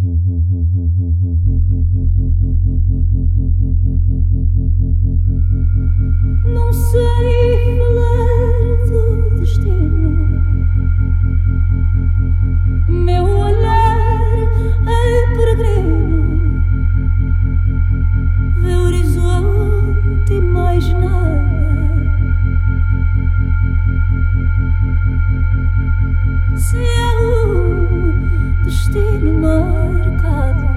Thank you. Destino marcado.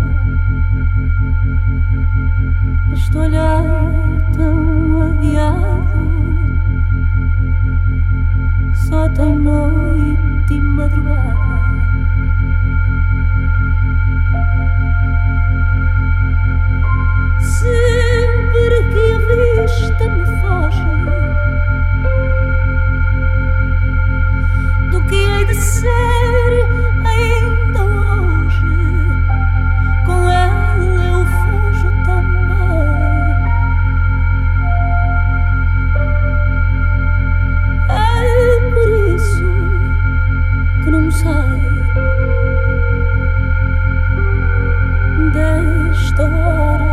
Este olhar шторы